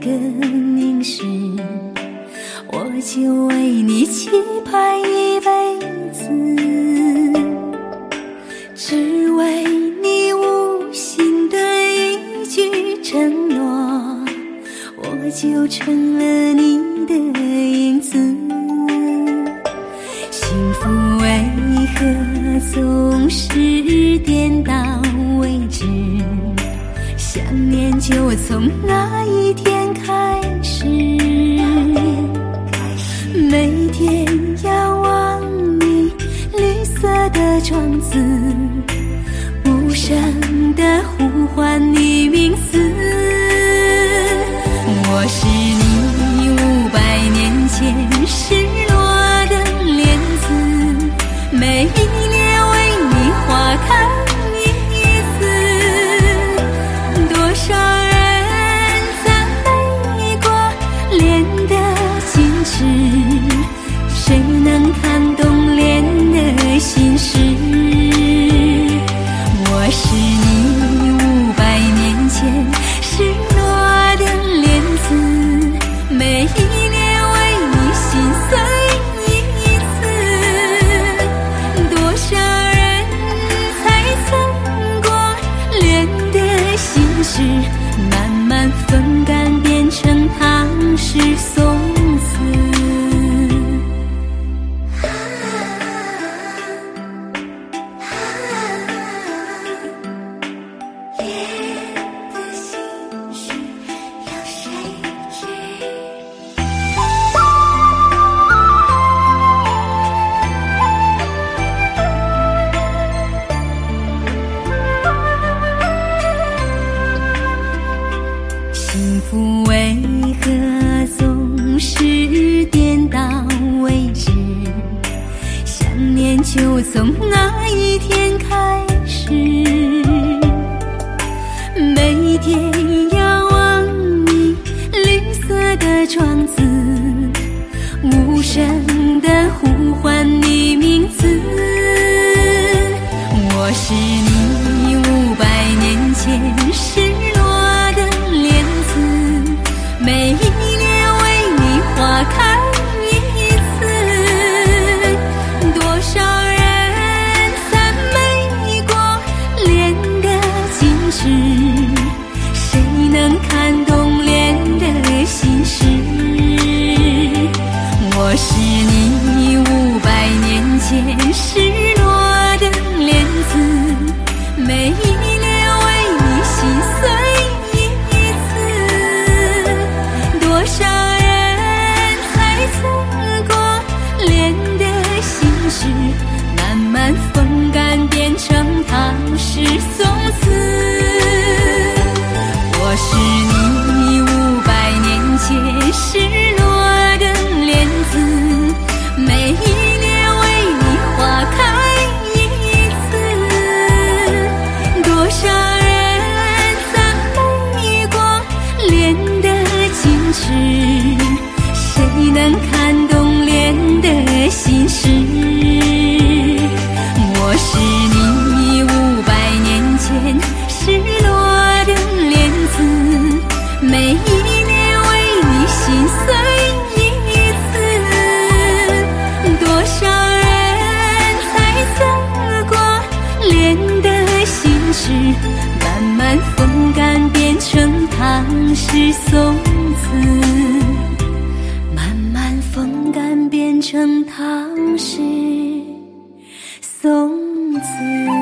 个凝视，我就为你期盼一辈子，只为你无心的一句承诺，我就成了你的影子。幸福为何总是颠倒为止？想念就从那一天的是，慢慢风干变成唐诗就从那一天开始，每天遥望你绿色的窗子，无声的呼唤你名字。我是你五百年前失落的莲子，每一我是你五百年前失落的莲子，每一年为你心碎一次。多少人猜测过莲的心事，慢慢事，慢慢风干变成唐诗宋词，慢慢风干变成唐诗宋词。